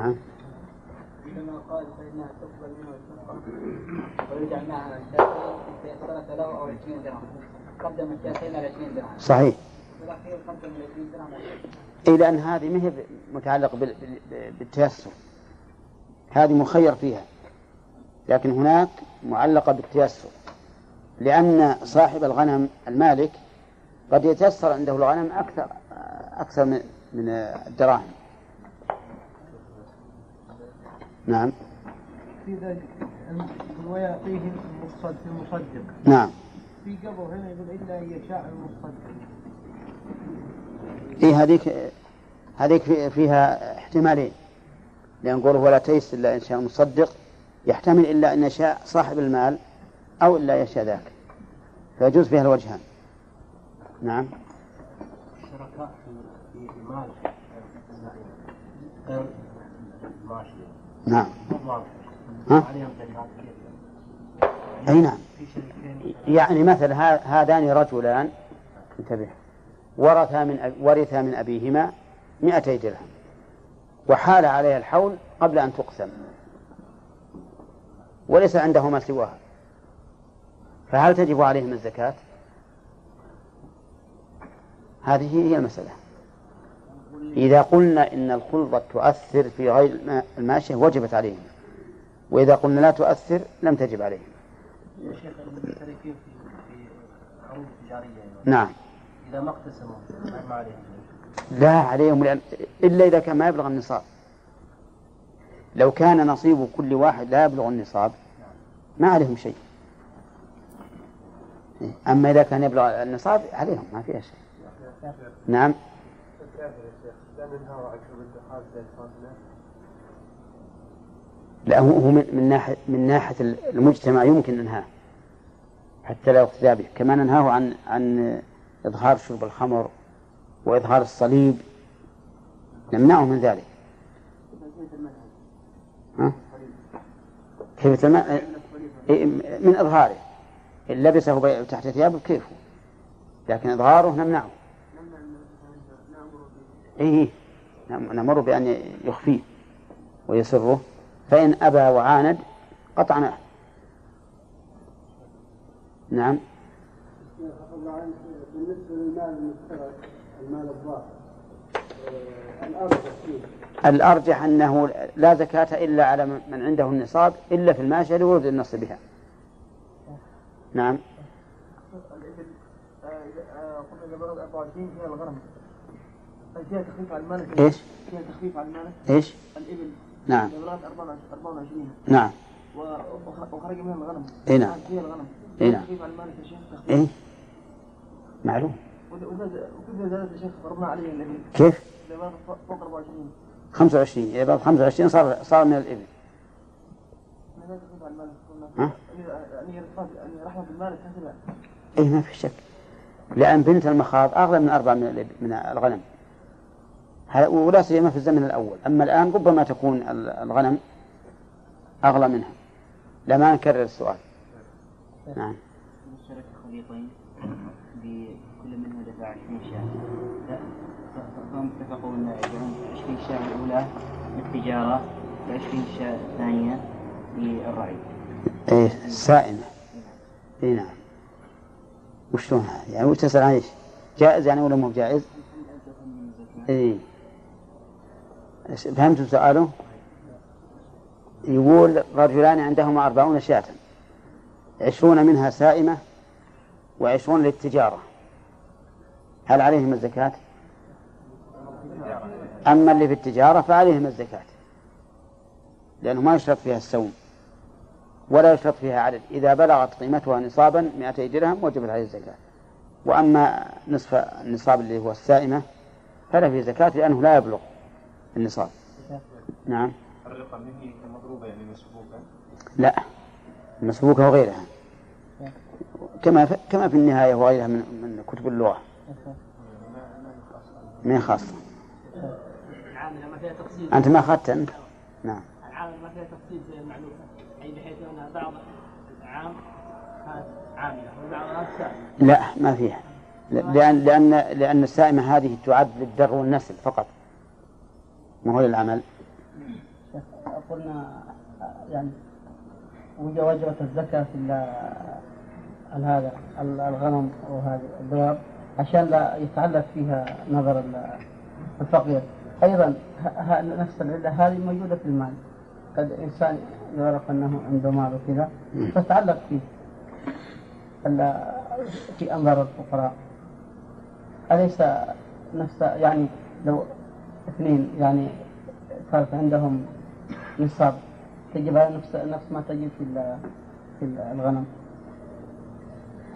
نعم. عندما قال فإنها تقبل منه الصدقة ويجعل معها شاتين تيسرت له أو 20 درهم. قدم الشاتين على 20 درهم. صحيح. والأخير قدم ال 20 درهم. إيه لأن هذه ما هي متعلقة بال- بال- بالتيسر. هذه مخير فيها. لكن هناك معلقة بالتيسر. لأن صاحب الغنم المالك قد يتيسر عنده الغنم أكثر أكثر من الدراهم. نعم في ذلك ويعطيه المصدق المصدق نعم في قبل هنا يقول إلا أن يشاء المصدق إيه هذيك هذيك في- فيها احتمالين لأن قوله ولا تيس إلا إن شاء المصدق يحتمل إلا أن يشاء صاحب المال أو إلا يشاء ذاك فيجوز فيها الوجهان نعم الشركاء في في المال غير نعم. ها؟ أي نعم. شريكين يعني مثل هذان رجلان انتبه ورثا من ورثا من أبيهما مئتي درهم وحال عليها الحول قبل أن تقسم وليس عندهما سواها. فهل تجب عليهم الزكاة؟ هذه هي المسألة. إذا قلنا إن الخلطة تؤثر في غير الما- الماشية وجبت عليهم. وإذا قلنا لا تؤثر لم تجب عليهم. يا شيخ المشتركين في في عروض تجارية يعني. نعم. إذا ما اقتسموا ما- عليهم. لا عليهم لأن إلا إذا كان ما يبلغ النصاب. لو كان نصيب كل واحد لا يبلغ النصاب ما عليهم شيء. أما إذا كان يبلغ النصاب عليهم ما فيها شيء. نعم. لا هو من ناحية من ناحية المجتمع يمكن إنهاه حتى لا يقتدى به. كما ننهاه عن عن إظهار شرب الخمر وإظهار الصليب. نمنعه من ذلك. ها؟ كيف تم... إيه، من إظهاره. إن لبسه تحت ثيابه كيف لكن إظهاره نمنعه. إيه نم- نمر بأن يخفيه ويسره. فإن أبى وعاند قطعناه نعم. بالنسبة للمال المشترك المال الظاهر آه، فيه. الأرجح أنه لا زكاة إلا على من عنده النصاب إلا في الماشية لورود النص بها. نعم. الإبل آه، آه، قلنا إذا بلغ 24 فيها الغنم هل فيها تخفيف على؟ إيش؟ فيها تخفيف على المالك؟ إيش؟ الإبل. نعم. بلغت 24 نعم. وخرج منها الغنم. إي نعم. فيها الغنم. إي نعم. تخفيف على المالك يا شيخ تخفيف. إيه؟ معلوم. وكيف زادت يا شيخ فرضنا عليه الإبل. كيف؟ فوق- فوق 24 25 إذا بلغ 25 صار صار من الإبل. ها؟ يعني رحمة- المالك إيه ما في شك. لأن بنت المخاض أغلى من أربعة من الإبل- من الغنم. ولا سيما في الزمن الأول. أما الآن ربما تكون ال- الغنم أغلى منها. لا ما نكرر السؤال. نعم. خليطين بكل منها دفع 20 شاة فهم اتفقوا أن يجعلون 20 شاة الأولى للتجارة و20 شاة الثانية للرعي إيه سائمة إيه نعم. وشلون؟ يعني وش تسأل عن إيش؟ جائز يعني ولا مو جائز؟ إيه. إيش- فهمت سؤاله؟ يقول رجلان عندهما أربعون شاة. عشرون منها سائمة وعشرون للتجارة. هل عليهم الزكاة؟ أما اللي في التجارة فعليهم الزكاة. لأنه ما يشترط فيها السوم ولا يشترط فيها عدد. إذا بلغت قيمتها نصابا 200 درهم وجبت عليه الزكاة. وأما نصف النصاب اللي هو السائمة فلا فيه زكاة لأنه لا يبلغ. النصاب. نعم. الرقة من هي مضروبة يعني مسبوقة؟ لا. مسبوكة وغيرها. كما في كما في النهاية وغيرها من من كتب اللغة. ما هي خاصة. العاملة ما فيها تفصيل أنت ما أخذت أنت؟ نعم. العاملة ما فيها تفصيل زي المعلومة. أي بحيث أن بعض العام كانت عاملة وبعضها سائمة لا ما فيها. لأن لأن لأن السائمة هذه تعد للدر والنسل فقط. ما هو للعمل قلنا يعني وج- وجبت الزكاة في هذا ال- الغنم وهذه الدواب عشان لا يتعلق فيها نظر ال- الفقير. أيضا نفس العلة هذه موجودة في المال. قد إنسان يعرف أنه عنده مال وكذا فتتعلق فيه. في أنظار الفقراء. أليس نفس يعني لو اثنين يعني صارت عندهم نصاب. تجب على نفس نفس ما تجب في ال- في الغنم.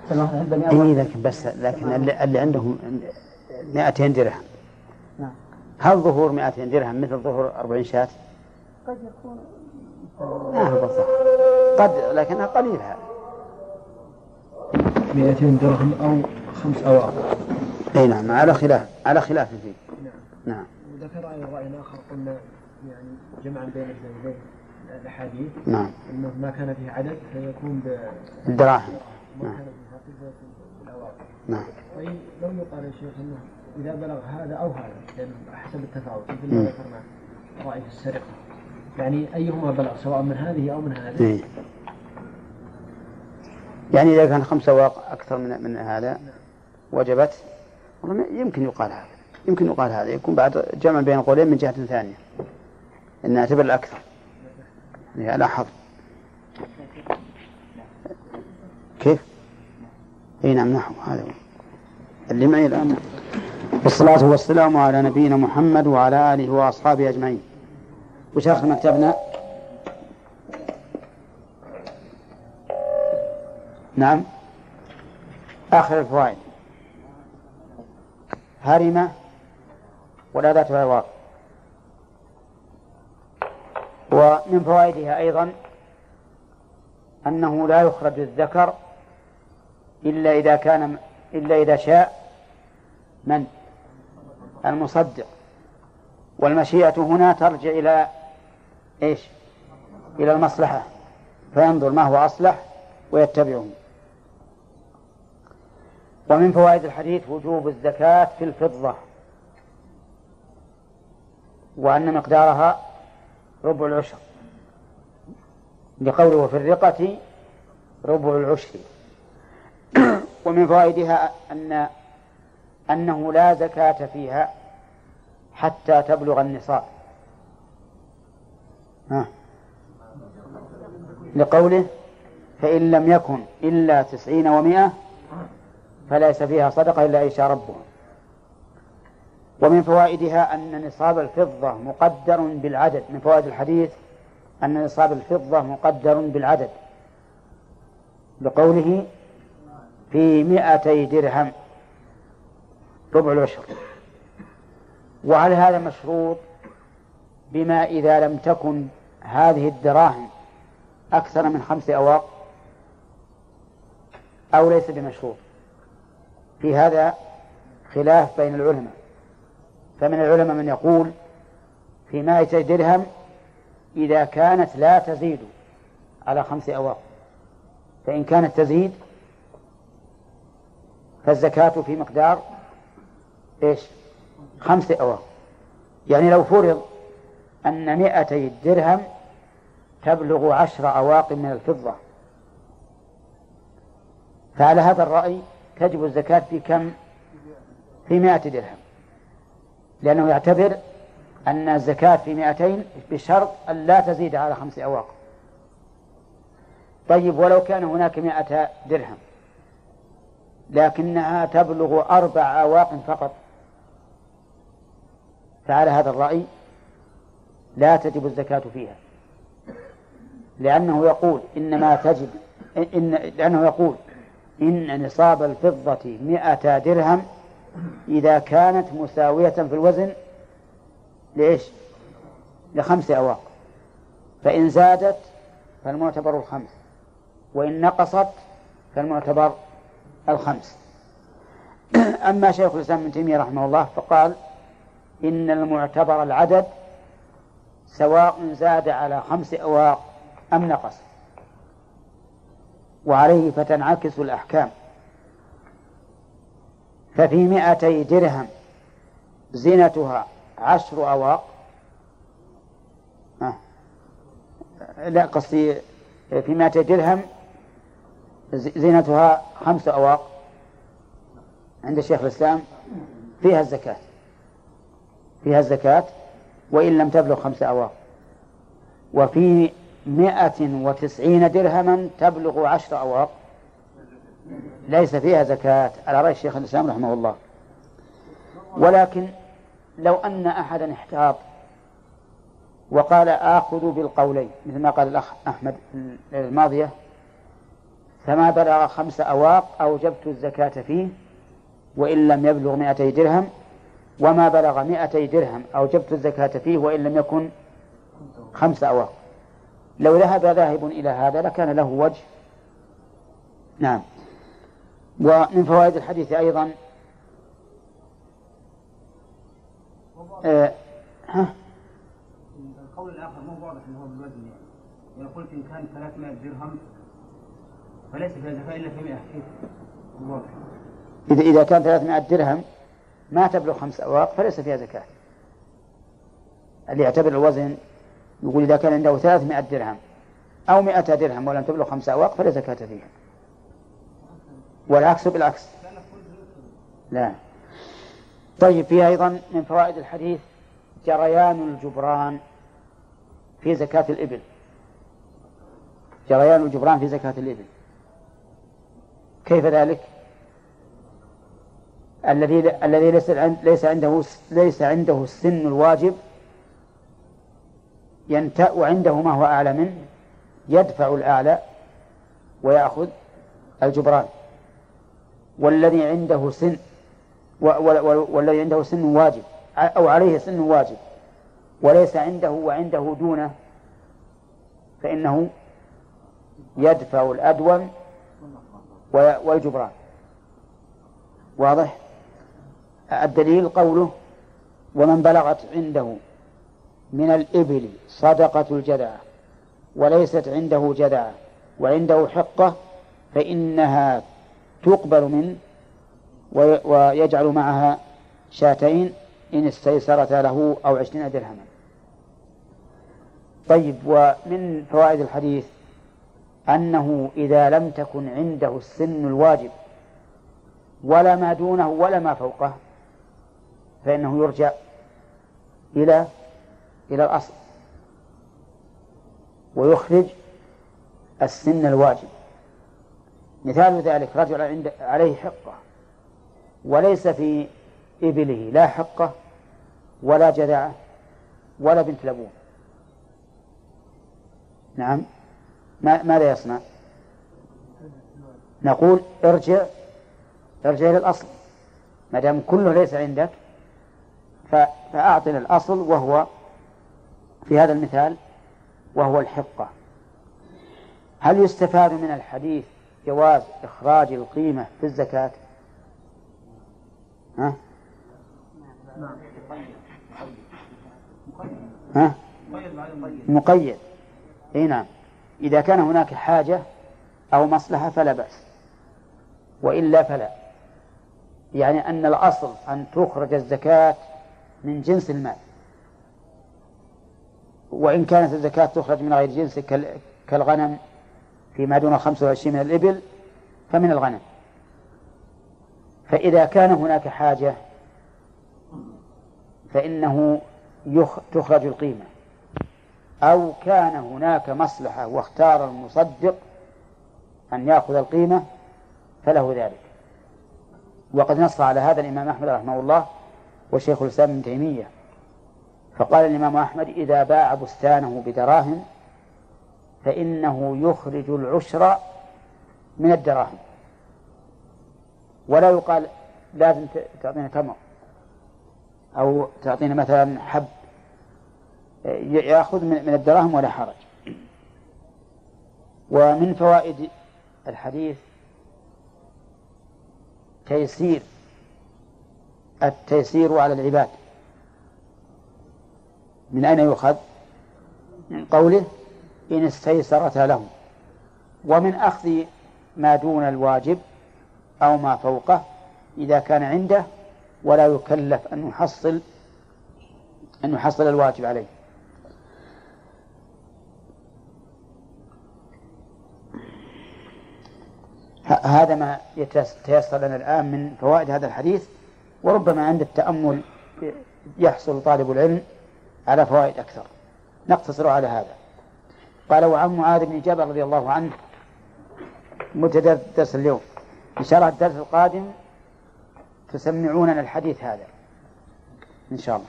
فالواحد عنده 100 إيه لكن بس لكن اللي, اللي عندهم 200 درهم. نعم. هل ظهور 200 درهم مثل ظهور 40 شاة؟ قد يكون. ما هو بالضبط قد لكنها قليل هذا 200 درهم أو خمس أواق إي نعم على خلاف على خلاف فيه. نعم. وذكر أيضا رأي آخر؟ قلنا يعني جمعا بين الزوجين الأحاديث. نعم. أنه ما كان فيه عدد فيكون ب- الدراهم ما نعم. كان فيه حقيقة فيكون بالأواق نعم. طيب لو يقال يا شيخ أنه إذا بلغ هذا أو هذا لأنه حسب التفاوت مثل ما مم. ذكرنا رأي في السرقة. يعني أيهما بلغ سواء من هذه أو من هذه؟ إيه. يعني إذا كان خمسة واق أكثر من من هذا وجبت والله يمكن يقال هذا. يمكن يقال هذا يكون بعد جمع بين القولين من جهة ثانية. أن نعتبر الأكثر. يعني على حظ كيف؟ اي نعم نحو. هذا هو. اللي معي الآن. والصلاة والسلام على نبينا محمد وعلى آله وأصحابه أجمعين. وش آخر مكتبنا؟ نعم. آخر الفوائد. هرمة ولا ذات عوار ومن فوائدها أيضا أنه لا يخرج الذكر إلا إذا كان إلا إذا شاء من؟ المصدق. والمشيئة هنا ترجع إلى إيش؟ إلى المصلحة. فينظر ما هو أصلح ويتبعه. ومن فوائد الحديث وجوب الزكاة في الفضة. وأن مقدارها ربع العشر. لقوله في الرقة ربع العشر. ومن فوائدها أن أنه لا زكاة فيها حتى تبلغ النصاب. ها. لقوله فإن لم يكن إلا تسعين ومائة فليس فيها صدقة إلا يشاء ربها ومن فوائدها أن نصاب الفضة مقدر بالعدد. من فوائد الحديث أن نصاب الفضة مقدر بالعدد. لقوله في مئتي درهم ربع العشر. وهل هذا مشروط بما إذا لم تكن هذه الدراهم أكثر من خمس أواق؟ أو ليس بمشروط؟ في هذا خلاف بين العلماء. فمن العلماء من يقول في مائتي درهم إذا كانت لا تزيد على خمس أواق فإن كانت تزيد فالزكاة في مقدار إيش؟ خمس أواق يعني لو فرض أن مائتي درهم تبلغ عشر أواق من الفضة. فعلى هذا الرأي تجب الزكاة في كم؟ في مائة درهم. لأنه يعتبر أن الزكاة في مائتين بشرط أن لا تزيد على خمس أواق طيب ولو كان هناك مائة درهم لكنها تبلغ أربع أواق فقط فعلى هذا الرأي لا تجب الزكاة فيها. لأنه يقول إنما تجب إن لأنه يقول إن نصاب الفضة مئة درهم إذا كانت مساوية في الوزن لإيش؟ لخمس أواق. فإن زادت فالمعتبر الخمس. وإن نقصت فالمعتبر الخمس. أما شيخ الإسلام ابن تيمية رحمه الله فقال إن المعتبر العدد سواء زاد على خمس أواق أم نقص. وعليه فتنعكس الأحكام. ففي مئتي درهم. زينتها عشر أواق. آه. لا قصدي في 200 درهم زينتها خمس أواق. عند شيخ الإسلام فيها الزكاة. فيها الزكاة وإن لم تبلغ خمس أواق. وفي مائة وتسعين درهما تبلغ عشر أواق. ليس فيها زكاة على رأي الشيخ الإسلام رحمه الله. ولكن لو أن أحدا احتاط وقال آخذ بالقولين مثل ما قال الأخ أحمد الماضية فما بلغ خمس أواق أوجبت الزكاة فيه وإن لم يبلغ مائتي درهم وما بلغ مائتي درهم أوجبت الزكاة فيه وإن لم يكن خمس أواق. لو ذهب ذاهب إلى هذا لكان له وجه. نعم. ومن فوائد الحديث أيضا آه ها؟ القول الآخر مو واضح هو بالوزن يعني. يقول إن كان 300 درهم فليس فيها زكاه إلا في 100 كيف؟ مو واضح. إذا إذا كان 300 درهم ما تبلغ خمس أواق فليس فيها زكاة. اللي يعتبر الوزن يقول إذا كان عنده 300 درهم أو 100 درهم ولم تبلغ خمس أواق فلا زكاة فيها. والعكس بالعكس. لا. طيب فيها أيضا من فوائد الحديث جريان الجبران في زكاة الإبل. جريان الجبران في زكاة الإبل. كيف ذلك؟ الذي الذي ليس ليس عنده ليس عنده السن الواجب ينتأ عنده ما هو أعلى منه يدفع الأعلى ويأخذ الجبران. والذي عنده سن والذي عنده سن واجب أو عليه سن واجب وليس عنده وعنده دونه فإنه يدفع الأدوم وي- والجبران. واضح؟ الدليل قوله ومن بلغت عنده من الإبل صدقة الجدعة وليست عنده جدعة وعنده حقة فإنها تقبل منه وي- ويجعل معها شاتين إن استيسرتا له أو عشرين درهما. طيب ومن فوائد الحديث أنه إذا لم تكن عنده السن الواجب ولا ما دونه ولا ما فوقه فإنه يرجع إلى إلى الأصل ويخرج السن الواجب. مثال ذلك رجل عند عليه حقة وليس في إبله لا حقة ولا جذعة ولا بنت لبون. نعم. ما ماذا يصنع؟ نقول ارجع ارجع إلى الأصل. ما دام كله ليس عندك فأعطنا الأصل وهو في هذا المثال وهو الحقة. هل يستفاد من الحديث جواز إخراج القيمة في الزكاة؟ ها؟ ها؟ مقيد. إي نعم. إذا كان هناك حاجة أو مصلحة فلا بأس. وإلا فلا. يعني أن الأصل أن تخرج الزكاة من جنس المال. وإن كانت الزكاة تخرج من غير جنس كال- كالغنم فيما دون 25 من الإبل فمن الغنم. فإذا كان هناك حاجة فإنه يخ... تخرج القيمة. أو كان هناك مصلحة واختار المصدق أن يأخذ القيمة فله ذلك. وقد نص على هذا الإمام أحمد رحمه الله وشيخ الإسلام ابن تيمية. فقال الإمام أحمد إذا باع بستانه بدراهم فإنه يخرج العشر من الدراهم. ولا يقال لازم تعطينا تمر أو تعطينا مثلا حب. يأخذ من الدراهم ولا حرج. ومن فوائد الحديث تيسير التيسير على العباد. من أين يؤخذ؟ من قوله إن استيسرت له ومن أخذ ما دون الواجب أو ما فوقه إذا كان عنده ولا يكلف أن يحصل أن يحصل الواجب عليه. هذا ما يتيسر لنا الآن من فوائد هذا الحديث وربما عند التأمل يحصل طالب العلم على فوائد أكثر. نقتصر على هذا. قال وعن معاذ بن جبل رضي الله عنه متدرس درس اليوم. إن شاء الله الدرس القادم تسمعوننا الحديث هذا. إن شاء الله.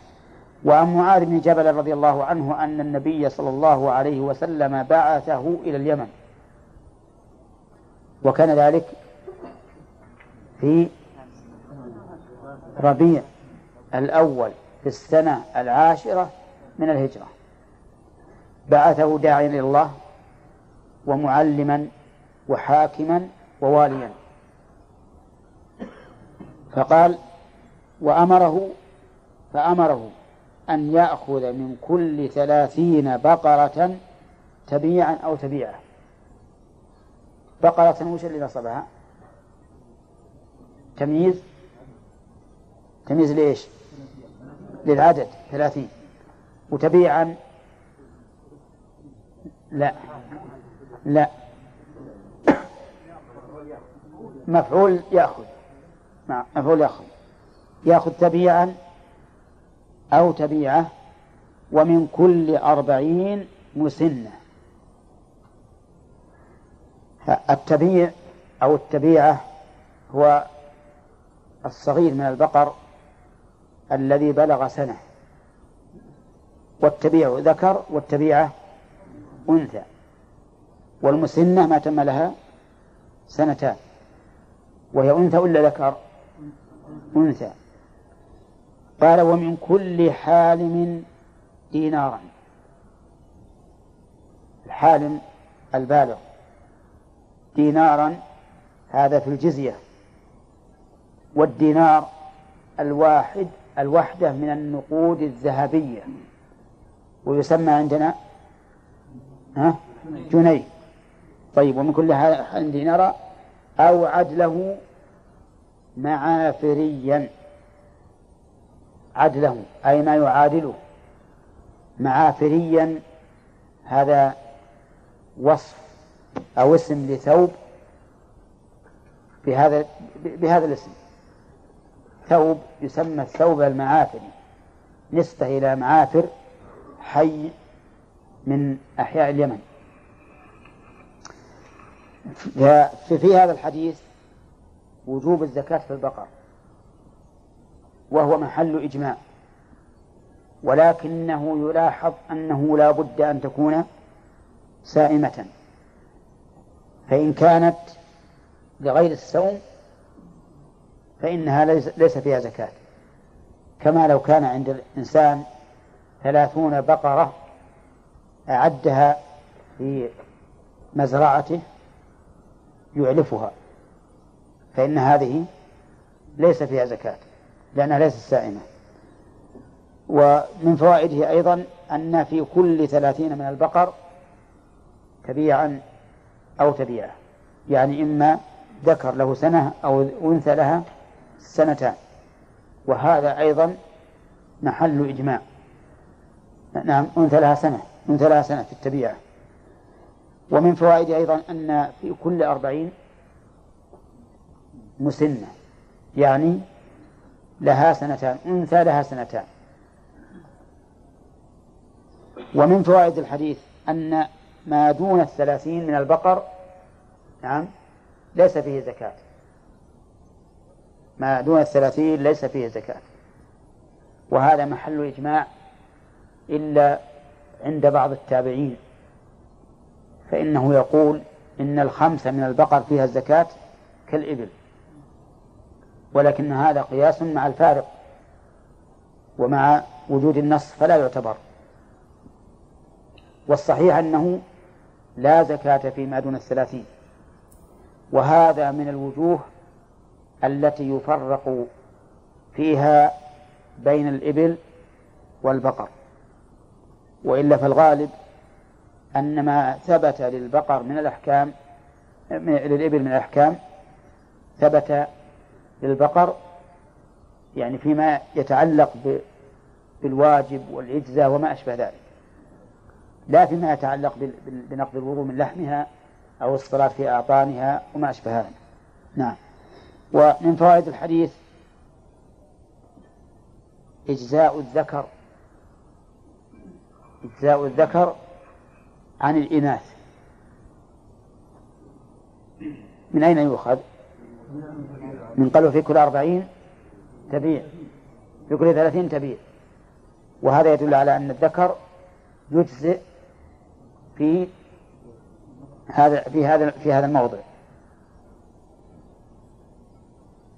وعن معاذ بن جبل رضي الله عنه أن النبي صلى الله عليه وسلم بعثه إلى اليمن. وكان ذلك في ربيع الأول في السنة العاشرة من الهجرة. بعثه داعيا إلى الله ومعلما وحاكما وواليا. فقال وأمره فأمره أن يأخذ من كل ثلاثين بقرة تبيعا أو تبيعة. بقرة وش اللي نصبها؟ تمييز؟ تمييز ليش؟ للعدد ثلاثين. وتبيعا لا. لا. مفعول يأخذ. مفعول يأخذ. يأخذ تبيعا أو تبيعة ومن كل أربعين مسنة. التبيع أو التبيعة هو الصغير من البقر الذي بلغ سنة. والتبيع ذكر والتبيعة أنثى. والمسنة ما تم لها سنتان. وهي أنثى ولا ذكر؟ أنثى. قال ومن كل حالم دينارا. الحالم البالغ. دينارا هذا في الجزية. والدينار الواحد الوحدة من النقود الذهبية. ويسمى عندنا ها؟ جنيه. طيب ومن كل حال دينارا أو عدله معافريا. عدله أي ما يعادله. معافريا هذا وصف أو اسم لثوب بهذا بهذا الاسم. ثوب يسمى الثوب المعافري. نسبة إلى معافر حي من أحياء اليمن. في, في هذا الحديث وجوب الزكاة في البقر وهو محل إجماع ولكنه يلاحظ أنه لا بد أن تكون سائمة. فإن كانت لغير الصوم فإنها ليس فيها زكاة. كما لو كان عند الإنسان ثلاثون بقرة أعدها في مزرعته يعلفها فإن هذه ليس فيها زكاة لأنها ليست سائمة. ومن فوائده أيضا أن في كل ثلاثين من البقر تبيعا أو تبيعة يعني إما ذكر له سنة أو أنثى لها سنتان. وهذا أيضا محل إجماع. نعم أنثى لها سنة. أنثى لها سنة في التبيعة. ومن فوائد أيضا أن في كل أربعين مسنة يعني لها سنتان أنثى لها سنتان. ومن فوائد الحديث أن ما دون الثلاثين من البقر نعم ليس فيه زكاة. ما دون الثلاثين ليس فيه زكاة. وهذا محل إجماع إلا عند بعض التابعين فإنه يقول إن الخمسة من البقر فيها الزكاة كالإبل ولكن هذا قياس مع الفارق ومع وجود النص فلا يعتبر. والصحيح أنه لا زكاة فيما دون الثلاثين وهذا من الوجوه التي يفرق فيها بين الإبل والبقر. وإلا فالغالب أن ما ثبت للبقر من الأحكام للإبل من الأحكام ثبت للبقر يعني فيما يتعلق بالواجب والإجزاء وما أشبه ذلك. لا فيما يتعلق بنقض الوضوء من لحمها أو الصلاة في أعطانها وما أشبه هذا. نعم. ومن فوائد الحديث إجزاء الذكر إجزاء الذكر عن الإناث. من أين يؤخذ؟ من قالوا في كل أربعين تبيع. في كل ثلاثين تبيع. وهذا يدل على أن الذكر يجزئ في هذا في هذا في هذا الموضع.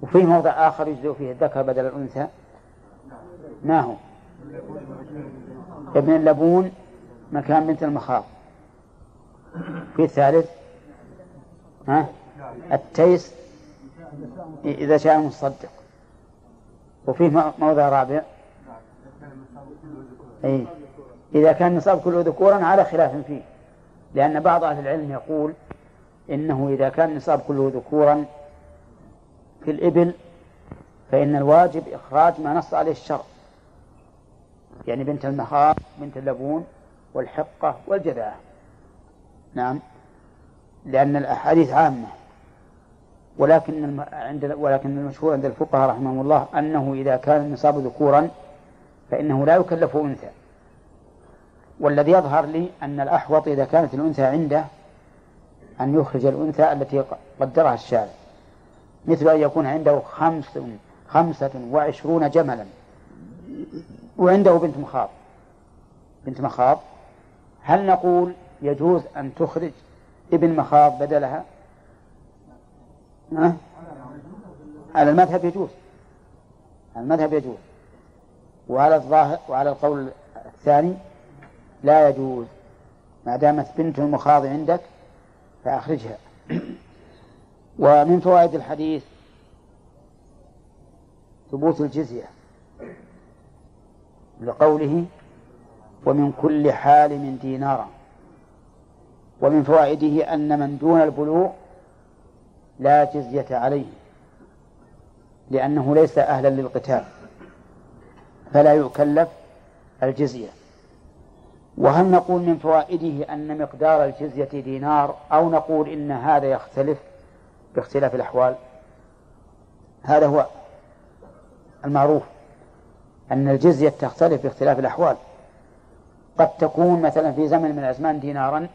وفي موضع آخر يجزئ فيه الذكر بدل الأنثى؟ ما هو؟ ابن اللبون مكان بنت المخاض. في الثالث ها؟ التيس إذا شاء المصدق. وفيه موضع رابع. أي إذا كان نصاب كله ذكورا على خلاف فيه. لأن بعض أهل العلم يقول إنه إذا كان نصاب كله ذكورا في الإبل فإن الواجب إخراج ما نص عليه الشرع. يعني بنت المخاض بنت اللبون والحقة والجذاعة نعم. لأن الأحاديث عامة. ولكن. عند ولكن المشهور عند الفقهاء رحمهم الله أنه إذا كان النصاب ذكورا فإنه لا يكلف أنثى. والذي يظهر لي أن الأحوط إذا كانت الأنثى عنده أن يخرج الأنثى التي قدرها الشارع. مثل أن يكون عنده خمس خمسة وعشرون جملا. وعنده بنت مخاض. بنت مخاض. هل نقول يجوز أن تخرج ابن مخاض بدلها؟ ها؟ على المذهب يجوز. على المذهب يجوز. وعلى الظاهر وعلى القول الثاني لا يجوز. ما دامت بنت المخاض عندك فأخرجها. ومن فوائد الحديث ثبوت الجزية. لقوله ومن كل حال دينارا ومن فوائده أن من دون البلوغ لا جزية عليه لأنه ليس أهلا للقتال فلا يكلف الجزية. وهل نقول من فوائده أن مقدار الجزية دينار أو نقول إن هذا يختلف باختلاف الأحوال؟ هذا هو المعروف. أن الجزية تختلف باختلاف الأحوال. قد تكون مثلا في زمن من الأزمان دينارا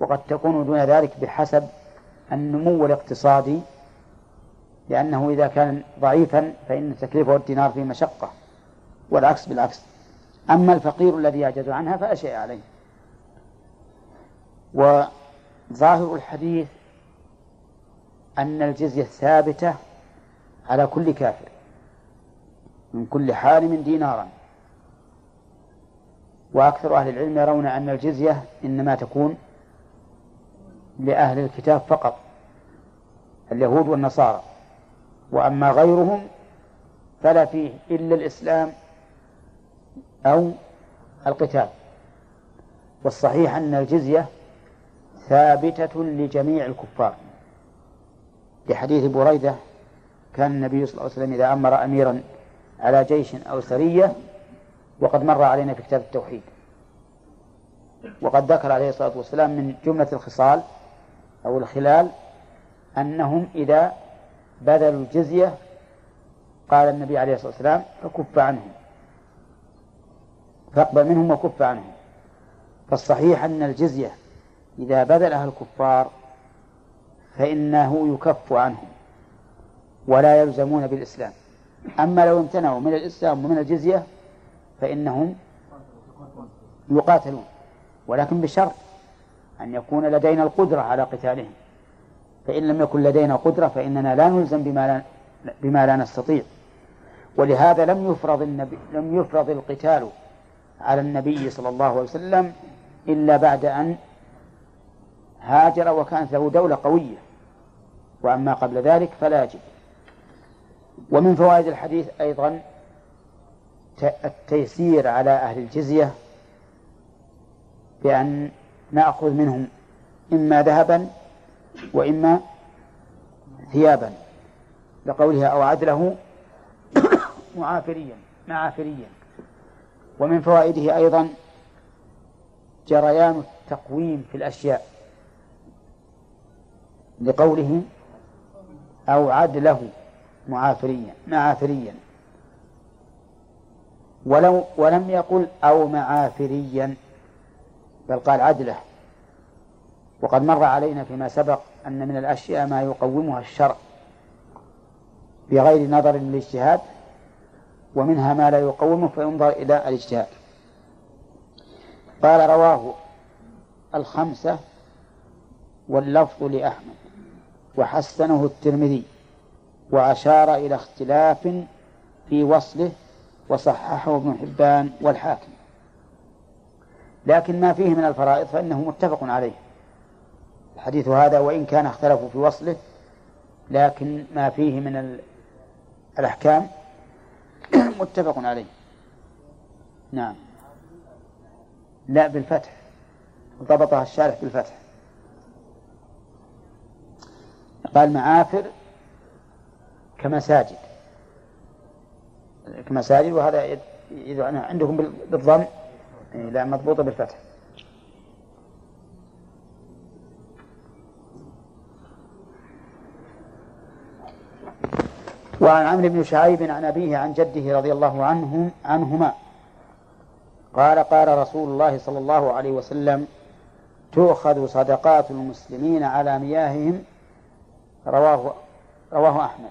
وقد تكون دون ذلك بحسب النمو الاقتصادي لأنه إذا كان ضعيفا فإن تكليفه الدينار فيه مشقة والعكس بالعكس. أما الفقير الذي يعجز عنها فلا شيء عليه. وظاهر الحديث أن الجزية ثابتة على كل كافر. من كل حال دينارا. وأكثر أهل العلم يرون أن الجزية إنما تكون لأهل الكتاب فقط اليهود والنصارى. وأما غيرهم فلا فيه إلا الإسلام أو القتال. والصحيح أن الجزية ثابتة لجميع الكفار. لحديث بريدة كان النبي صلى الله عليه وسلم إذا أمر أميرا على جيش أو سرية وقد مر علينا في كتاب التوحيد. وقد ذكر عليه الصلاة والسلام من جملة الخصال أو الخلال أنهم إذا بذلوا الجزية قال النبي عليه الصلاة والسلام فكف عنهم. فاقبل منهم وكف عنهم. فالصحيح أن الجزية إذا بذلها الكفار فإنه يكف عنهم ولا يلزمون بالإسلام. أما لو امتنعوا من الإسلام ومن الجزية فإنهم يقاتلون. ولكن بشرط أن يكون لدينا القدرة على قتالهم. فإن لم يكن لدينا قدرة فإننا لا نلزم بما لا, بما لا نستطيع. ولهذا لم يفرض النبي لم يفرض القتال على النبي صلى الله عليه وسلم إلا بعد أن هاجر وكانت له دولة قوية. وأما قبل ذلك فلا يجب. ومن فوائد الحديث أيضا التيسير على أهل الجزية بأن نأخذ منهم إما ذهبا وإما ثيابا لقولها أو عدله معافريا معافريا. ومن فوائده أيضا جريان التقويم في الأشياء لقوله أو عدله. معافريا معافريا ولو ولم يقل أو معافريا بل قال عدله. وقد مر علينا فيما سبق أن من الأشياء ما يقومها الشرع بغير نظر للاجتهاد ومنها ما لا يقومه فينظر إلى الاجتهاد. قال رواه الخمسة واللفظ لأحمد وحسنه الترمذي. وأشار إلى اختلاف في وصله وصححه ابن حبان والحاكم. لكن ما فيه من الفرائض فإنه متفق عليه. الحديث هذا وإن كان اختلفوا في وصله لكن ما فيه من الأحكام متفق عليه. نعم. لا بالفتح. ضبطها الشارح بالفتح. قال معافر كمساجد. كمساجد وهذا إذا عندكم بالضم إيه، لا مضبوطة بالفتح. وعن عمرو بن شعيب عن أبيه عن جده رضي الله عنهم عنهما قال قال رسول الله صلى الله عليه وسلم تؤخذ صدقات المسلمين على مياههم. رواه رواه أحمد.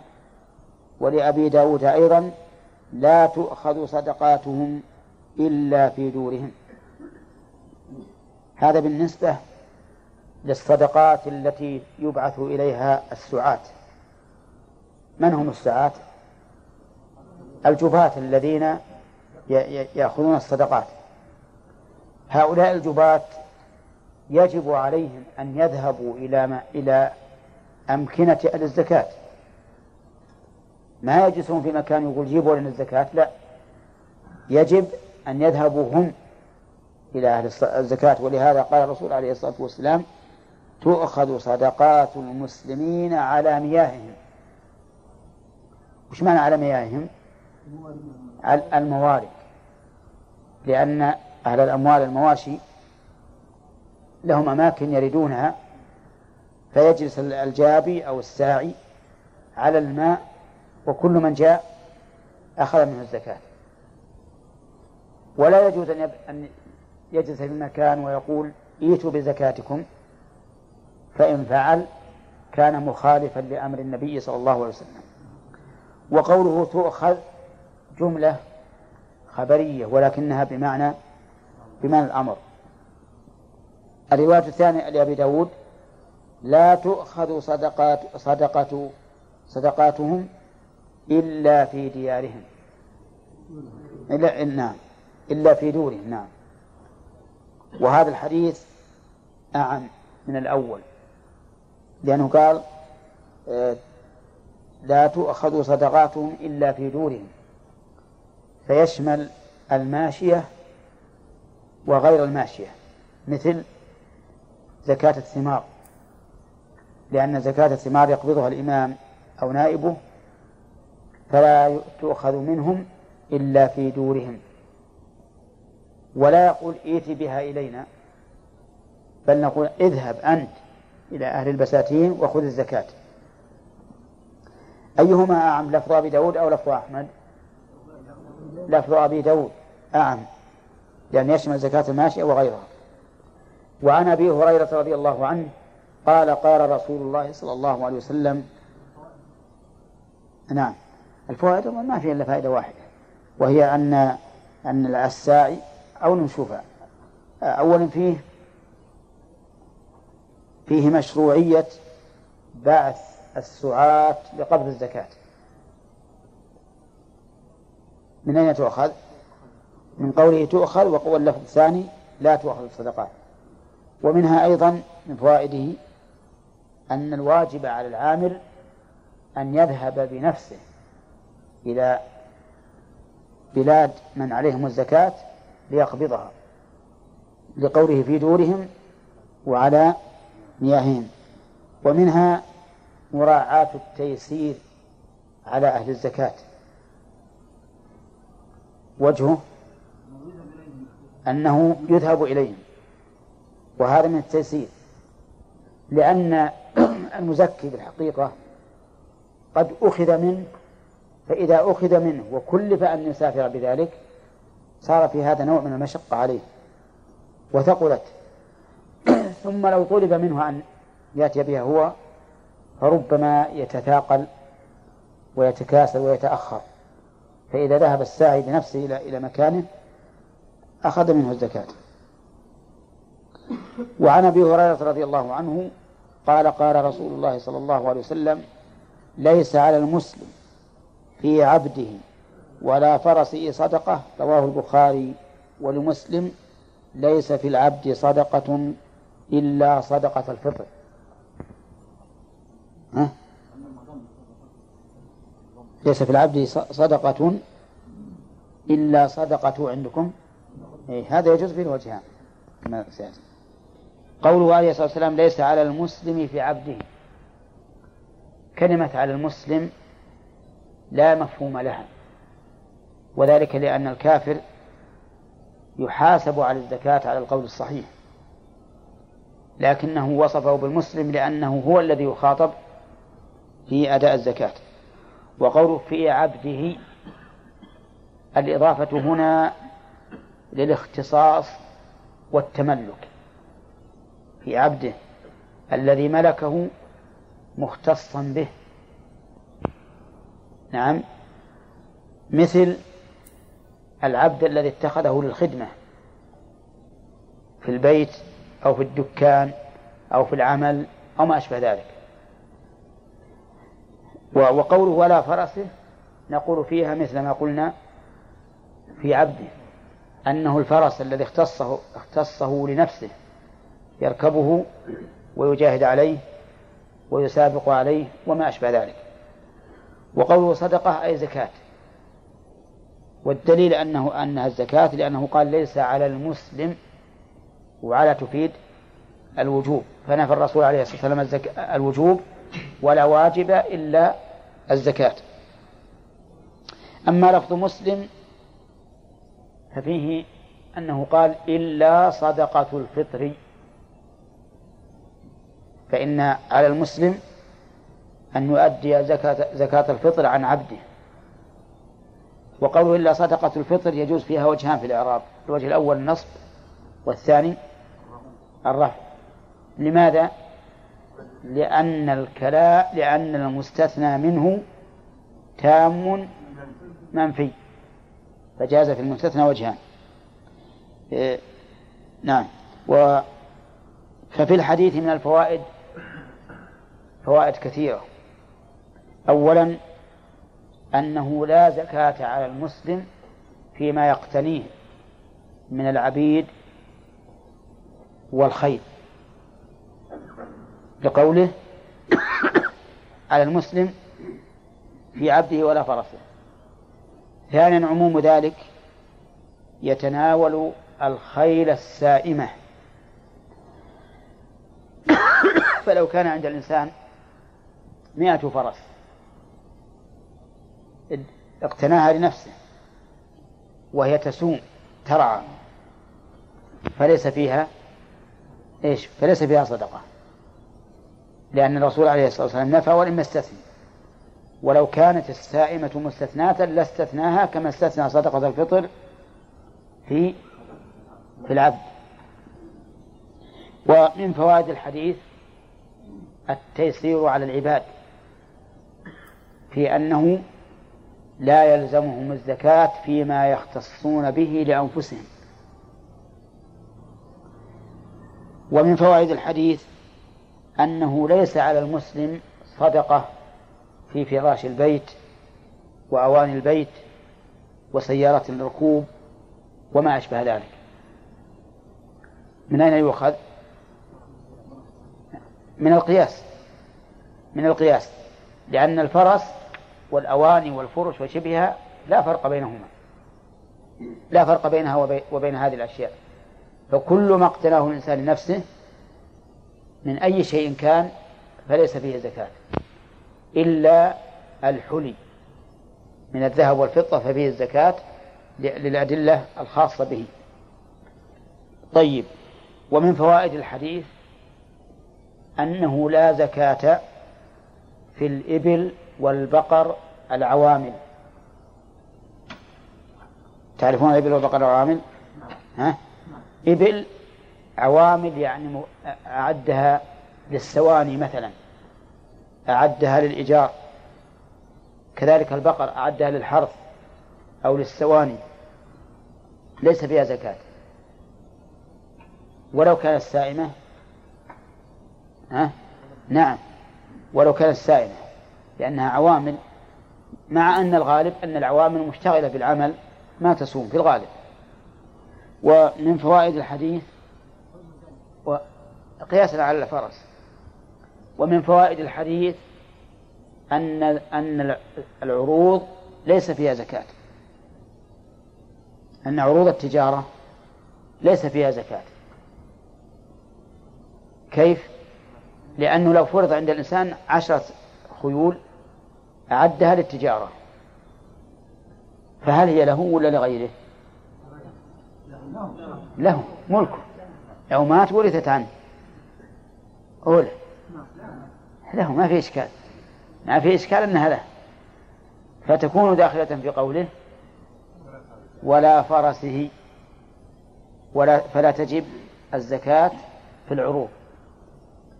ولأبي داود أيضا لا تؤخذ صدقاتهم إلا في دورهم. هذا بالنسبة للصدقات التي يبعث إليها السعاة. من هم السعاة؟ الجباة الذين يأخذون الصدقات. هؤلاء الجباة يجب عليهم أن يذهبوا إلى ما إلى أمكنة الزكاة. ما يجلسون في مكان يقول جيبوا لنا الزكاة. لا. يجب أن يذهبوا هم إلى أهل الزكاة. ولهذا قال الرسول عليه الصلاة والسلام تؤخذ صدقات المسلمين على مياههم. وش معنى على مياههم؟ الموارد. لأن أهل الأموال المواشي لهم أماكن يردونها فيجلس الجابي أو الساعي على الماء وكل من جاء أخذ منه الزكاة. ولا يجوز أن يجلس في المكان ويقول ائتوا بزكاتكم فإن فعل كان مخالفا لأمر النبي صلى الله عليه وسلم. وقوله تؤخذ جملة خبرية ولكنها بمعنى بمعنى الأمر. الرواية الثانية لأبي داود لا تؤخذ صدقات صدقة صدقاتهم إلا في ديارهم. إلا نعم. إلا في دورهم نعم. وهذا الحديث أعم من الأول. لأنه قال آه، لا تؤخذ صدقاتهم إلا في دورهم. فيشمل الماشية وغير الماشية مثل زكاة الثمار. لأن زكاة الثمار يقبضها الإمام أو نائبه فلا تؤخذ منهم إلا في دورهم. ولا يقول ائت بها إلينا بل نقول اذهب أنت إلى أهل البساتين وخذ الزكاة. أيهما أعم لفظ أبي داود أو لفظ أحمد؟ لفظ أبي داود أعم لأن يشمل زكاة الماشية وغيرها. وعن أبي هريرة رضي الله عنه قال قال رسول الله صلى الله عليه وسلم نعم. الفوائد ما فيها إلا فائدة واحدة وهي أن أن الساعي أو نشوفها أولا فيه فيه مشروعية بعث السعاة لقبض الزكاة. من أين تؤخذ؟ من قوله تؤخذ وقول اللفظ الثاني لا تؤخذ الصدقات. ومنها أيضا من فوائده أن الواجب على العامل أن يذهب بنفسه. إلى بلاد من عليهم الزكاة ليقبضها لقوله في دورهم وعلى مياههم. ومنها مراعاة التيسير على أهل الزكاة. وجهه أنه يذهب إليهم وهذا من التيسير لأن المزكي بالحقيقة قد أخذ منه فإذا أخذ منه وكلف أن يسافر بذلك صار في هذا نوع من المشقة عليه وثقلت. ثم لو طلب منه أن يأتي بها هو فربما يتثاقل ويتكاسل ويتأخر. فإذا ذهب الساعي بنفسه إلى إلى مكانه أخذ منه الزكاة. وعن أبي هريرة رضي الله عنه قال قال رسول الله صلى الله عليه وسلم ليس على المسلم في عبده ولا فرسه صدقة رواه البخاري ولمسلم. ليس في العبد صدقة إلا صدقة الفطر. ها؟ ليس في العبد صدقة إلا صدقة عندكم. إيه هذا يجوز في الوجهان قوله عليه الصلاة والسلام ليس على المسلم في عبده. كلمة على المسلم لا مفهوم لها. وذلك لأن الكافر يحاسب على الزكاة على القول الصحيح. لكنه وصفه بالمسلم لأنه هو الذي يخاطب في أداء الزكاة. وقوله في عبده الإضافة هنا للاختصاص والتملك. في عبده الذي ملكه مختصا به. نعم. مثل العبد الذي اتخذه للخدمة في البيت أو في الدكان أو في العمل أو ما أشبه ذلك. وقوله ولا فرسه نقول فيها مثل ما قلنا في عبده أنه الفرس الذي اختصه اختصه لنفسه يركبه ويجاهد عليه ويسابق عليه وما أشبه ذلك. وقوله صدقة أي زكاة. والدليل أنه أنها الزكاة لأنه قال ليس على المسلم وعلى تفيد الوجوب. فنفى الرسول عليه الصلاة والسلام الوجوب ولا واجب إلا الزكاة. أما لفظ مسلم ففيه أنه قال إلا صدقة الفطر. فإن على المسلم أن يؤدي زكاة, زكاة الفطر عن عبده. وقوله إلا صدقة الفطر يجوز فيها وجهان في الإعراب الوجه الأول النصب والثاني الرفع. لماذا؟ لأن الكلاء لأن المستثنى منه تام منفي فجاز في المستثنى وجهان. إيه نعم. و ففي الحديث من الفوائد فوائد كثيرة. أولا أنه لا زكاة على المسلم فيما يقتنيه من العبيد والخيل لقوله على المسلم في عبده ولا فرسه. ثانيا عموم ذلك يتناول الخيل السائمة. فلو كان عند الإنسان مئة فرس اقتناها لنفسه وهي تسوم ترعى فليس فيها إيش؟ فليس فيها صدقة لأن الرسول عليه الصلاة والسلام نفى ولم يستثني ولو كانت السائمة مستثناة لاستثناها كما استثنى صدقة الفطر في في العبد ومن فوائد الحديث التيسير على العباد في أنه لا يلزمهم الزكاة فيما يختصون به لأنفسهم. ومن فوائد الحديث أنه ليس على المسلم صدقة في فراش البيت وأواني البيت وسيارة الركوب وما أشبه ذلك. من أين يؤخذ؟ من القياس. من القياس. لأن الفرس والأواني والفرش وشبهها لا فرق بينهما. لا فرق بينها وبين هذه الأشياء. فكل ما اقتناه الإنسان لنفسه من أي شيء كان فليس فيه زكاة. إلا الحلي من الذهب والفضة ففيه الزكاة للأدلة الخاصة به. طيب ومن فوائد الحديث أنه لا زكاة في الإبل والبقر العوامل. تعرفون الإبل والبقر العوامل؟ ها؟ إبل عوامل يعني أعدها للسواني مثلا أعدها للإيجار. كذلك البقر أعدها للحرث أو للسواني ليس فيها زكاة. ولو كانت سائمة ها؟ نعم. ولو كانت سائمة. لأنها عوامل مع أن الغالب أن العوامل مشتغلة بالعمل ما تصوم في الغالب. ومن فوائد الحديث قياسا على الفرس ومن فوائد الحديث أن أن العروض ليس فيها زكاة. أن عروض التجارة ليس فيها زكاة. كيف؟ لأنه لو فرض عند الإنسان عشرة خيول أعدها للتجارة. فهل هي له ولا لغيره؟ له ملكه. لو مات ورثت عنه. أولى له ما في إشكال. ما في إشكال أنها له. فتكون داخلة في قوله ولا فرسه ولا فلا تجب الزكاة في العروض.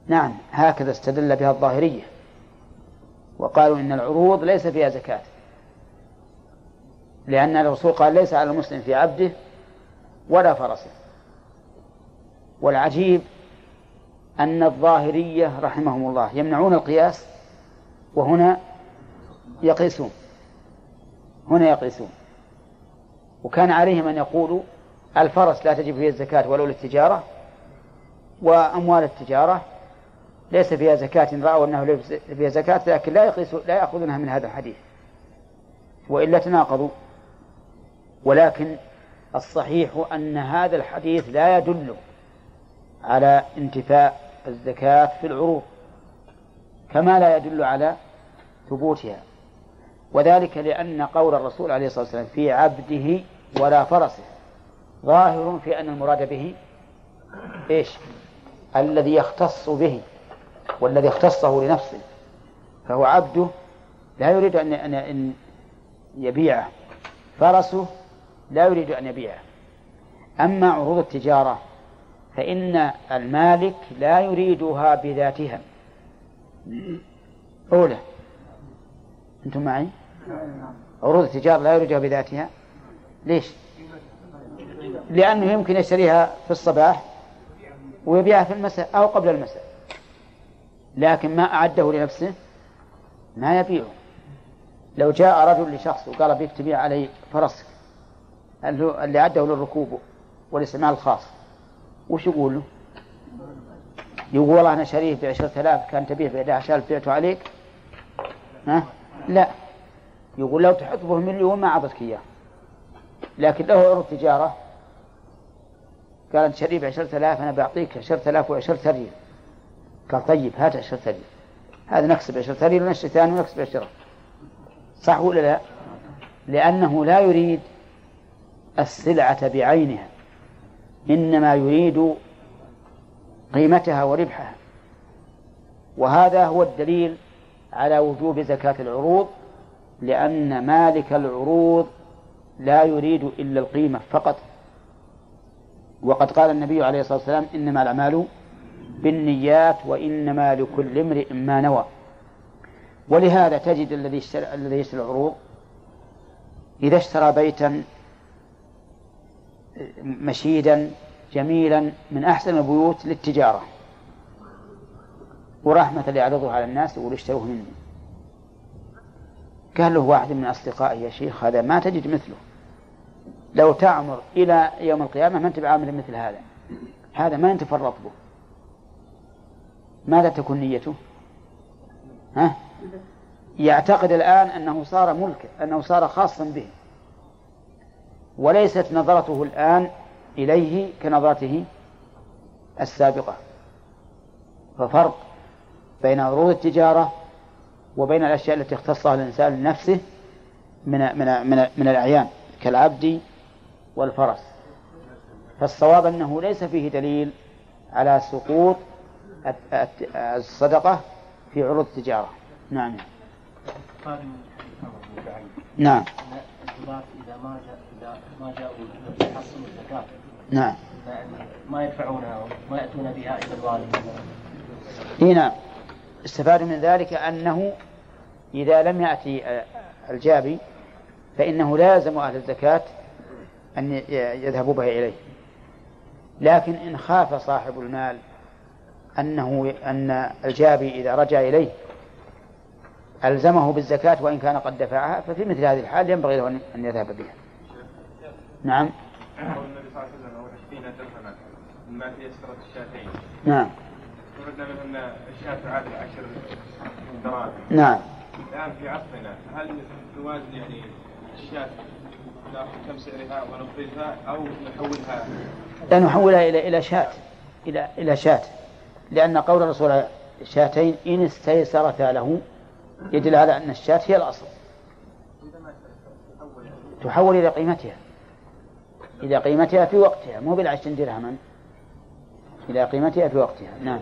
نعم هكذا استدل بها الظاهرية. وقالوا إن العروض ليس فيها زكاة. لأن الرسول قال ليس على المسلم في عبده ولا فرسه. والعجيب أن الظاهرية رحمهم الله يمنعون القياس وهنا يقيسون. هنا يقيسون. وكان عليهم أن يقولوا الفرس لا تجب فيه الزكاة ولو للتجارة وأموال التجارة ليس فيها زكاة رأوا أنه ليس فيها زكاة لكن لا لا يأخذونها من هذا الحديث. وإلا تناقضوا. ولكن الصحيح أن هذا الحديث لا يدل على انتفاء الزكاة في العروض كما لا يدل على ثبوتها. وذلك لأن قول الرسول عليه الصلاة والسلام في عبده ولا فرسه ظاهر في أن المراد به إيش؟ الذي يختص به والذي اختصه لنفسه فهو عبده لا يريد أن أن يبيعه. فرسه لا يريد أن يبيعه. أما عروض التجارة فإن المالك لا يريدها بذاتها. أولى. أنتم معي؟ عروض التجارة لا يريدها بذاتها. ليش؟ لأنه يمكن يشتريها في الصباح ويبيعها في المساء أو قبل المساء. لكن ما أعده لنفسه ما يبيعه. لو جاء رجل لشخص وقال بيك تبيع علي فرسك اللي أعده للركوب والاستعمال الخاص؟ وش يقول؟ له؟ يقول والله أنا شريه بعشرة آلاف كان تبيع ب 11000 بعته عليك؟ ها؟ لا. يقول لو تحط به مليون ما أعطتك إياه. لكن له عروض تجارة. قال أنت شريه بعشرة آلاف أنا بعطيك عشرة آلاف وعشرة ريال. قال طيب هات عشرة ريال هذا نكسب عشرة ريال ونشتري ثاني ونكسب عشرة صح ولا لا؟ لأنه لا يريد السلعة بعينها إنما يريد قيمتها وربحها. وهذا هو الدليل على وجوب زكاة العروض لأن مالك العروض لا يريد إلا القيمة فقط. وقد قال النبي عليه الصلاة والسلام إنما الأعمال بالنيات وإنما لكل امرئ ما نوى. ولهذا تجد الذي اشترى الذي يشتري العروض إذا اشترى بيتا مشيدا جميلا من أحسن البيوت للتجارة. وراح مثلا يعرضه على الناس يقول اشتروه مني. قال له واحد من أصدقائي يا شيخ هذا ما تجد مثله. لو تعمر إلى يوم القيامة ما أنت بعامل مثل هذا. هذا ما أنت فرط به ماذا تكون نيته؟ ها؟ يعتقد الآن أنه صار ملك أنه صار خاصا به. وليست نظرته الآن إليه كنظرته السابقة. ففرق بين عروض التجارة وبين الأشياء التي اختصها الإنسان لنفسه من من من, من الأعيان كالعبد والفرس. فالصواب أنه ليس فيه دليل على سقوط الصدقة في عروض التجارة. نعم. نعم. الولاة اذا ما جاء اذا ما جاءوا يحصلوا الزكاه نعم. يعني ما يدفعونها وما ياتون بها إلى الوالي إي نعم. استفاد من ذلك أنه إذا لم يأتي الجابي فإنه لا يلزم أهل الزكاة أن يذهبوا بها إليه. لكن إن خاف صاحب المال أنه أن الجابي إذا رجع إليه ألزمه بالزكاة وإن كان قد دفعها ففي مثل هذه الحال ينبغي له أن يذهب بها. نعم. نعم. وردنا منهن الشاة تعادل عشر دراهم نعم. الآن في عصرنا هل نوازن يعني ناخذ كم سعرها ونفرزها أو نحولها؟ لا نحولها إلى إلى شاة. إلى إلى شاة. لأن قول الرسول شاتين إن استيسرتا له يدل على أن الشاة هي الأصل. تحول إلى قيمتها. إلى قيمتها في وقتها مو بالعشرين درهما. إلى قيمتها في وقتها نعم.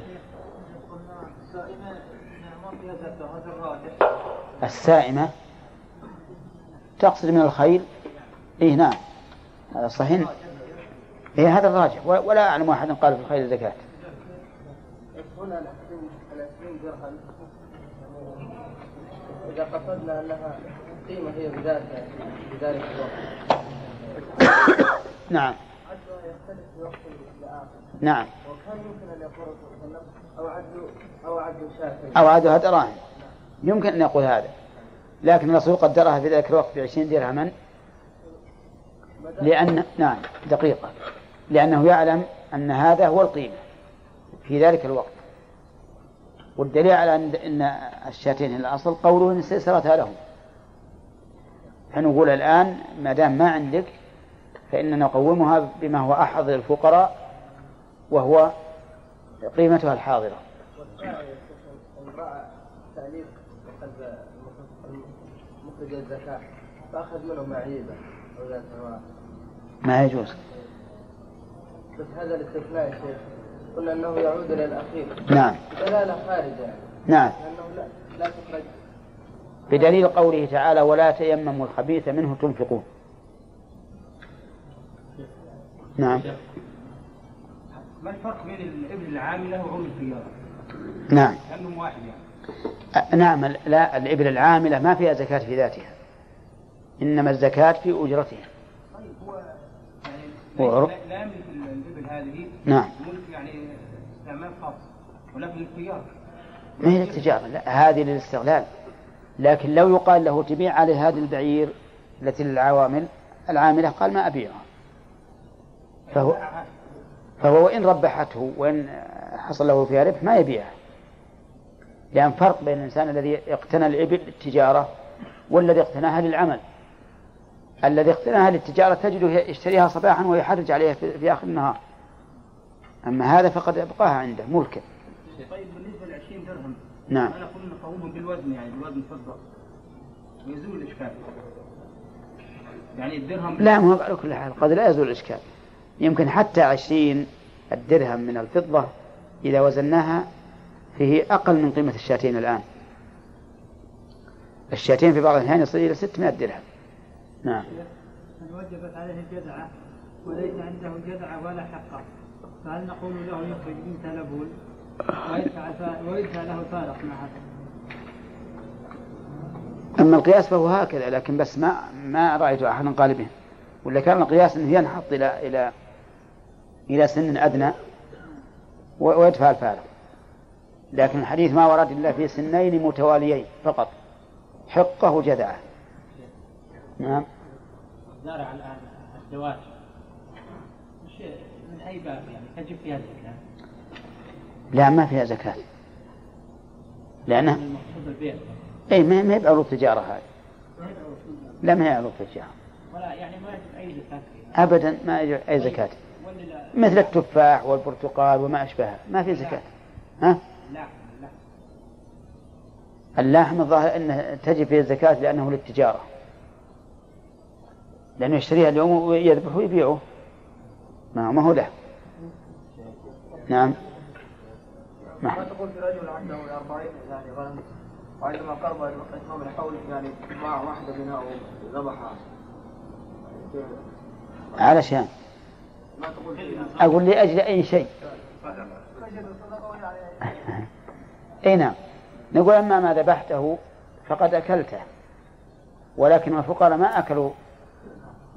السائمة تقصد من الخيل إيه نعم. هذا صحيح. إيه هذا الراجح. ولا أعلم أحد قال في الخيل زكاة هنا العشرين درهم. إذا قصدنا أنها قيمة هي بذاتها في ذلك الوقت. نعم. عدها يختلف في وقت لآخر. نعم. وكان يمكن أن يقول الرسول صلى الله عليه وسلم أو عدوا أو عدوا شاتين أو عادها دراهم يمكن أن يقول هذا. لكن الرسول قدرها في ذلك الوقت بعشرين درهما. لأن نعم دقيقة. لأنه يعلم أن هذا هو القيمة في ذلك الوقت. والدليل على أن الشاتين الأصل قوله إن استيسرتها له فنقول الآن ما دام ما عندك فإننا نقومها بما هو أحظ للفقراء وهو قيمتها الحاضرة تعليق فأخذ منه معيبة أو ما يجوز بس هذا الاستثناء يا شيخ قلنا أنه يعود إلى الأخير. نعم. دلالة خارجة. يعني نعم. لأنه لا لا تخرج. بدليل قوله تعالى ولا تيمموا الخبيث منه تنفقون. نعم. ما الفرق بين الابن العامله وعمر التجاره؟ نعم. كانهم واحد يعني. نعم لا الإبل العاملة ما فيها زكاة في ذاتها. إنما الزكاة في أجرتها. طيب هو يعني لا يملك الابل هذه نعم. ملك يعني استعمال خاص ولكن للتجارة. ما هي للتجارة؟ لا هذه للاستغلال. لكن لو يقال له تبيع على هذه البعير التي للعوامل العاملة قال ما أبيعها. فهو فهو وإن ربحته وإن حصل له فيها ربح ما يبيعها لأن فرق بين الإنسان الذي اقتنى الإبل للتجارة والذي اقتناها للعمل. الذي اقتناها للتجارة تجده يشتريها صباحا ويحرج عليها في آخر النهار. أما هذا فقد أبقاها عنده ملكا. طيب بالنسبة ل 20 درهم نعم. أنا أقول نقومهم بالوزن يعني بالوزن فضه ويزول الإشكال. يعني الدرهم لا ما هو على كل حال. قد لا يزول الإشكال. يمكن حتى عشرين الدرهم من الفضة إذا وزناها فيه أقل من قيمة الشاتين الآن. الشاتين في بعض الأحيان يصل إلى 600 درهم. نعم. من وجبت عليه الجدعة وليس عنده جدعة ولا حقة. فهل نقول له يخرج بنت لبون ويدفع له فارق مع هذا أما القياس فهو هكذا لكن بس ما ما رأيت أحدا قال به. ولا كان القياس أنه ينحط إلى إلى إلى سن أدنى ويدفع الفارق. لكن الحديث ما ورد إلا في سنين متواليين فقط. حقه وجدعه نعم. زارع الآن الزواج وش من أي باب يعني؟ تجب فيها الزكاة لا ما فيها زكاة. لأنها المقصود البيع. أي ما ما هي بعروض تجارة هذه لا ما هي عروض تجارة ولا يعني ما يجب أي زكاة فيها. أبدا ما يجب أي زكاة. ولا لا؟ مثل التفاح والبرتقال وما أشبهها. ما في زكاة. ها؟ لا لا. اللحم الظاهر أنه تجب فيه الزكاة لأنه للتجارة. لأنه يشتريها اليوم ويذبحه ويبيعه ما ما هو له. نعم. ما. تقول في رجل عنده 40 يعني غنم وعندما قرب إتمام الحول يعني باع واحدة منها وذبحها علشان ما تقول فيها أقول لأجل أي شيء. أي نعم. نقول أما ما ذبحته فقد أكلته ولكن الفقراء ما أكلوا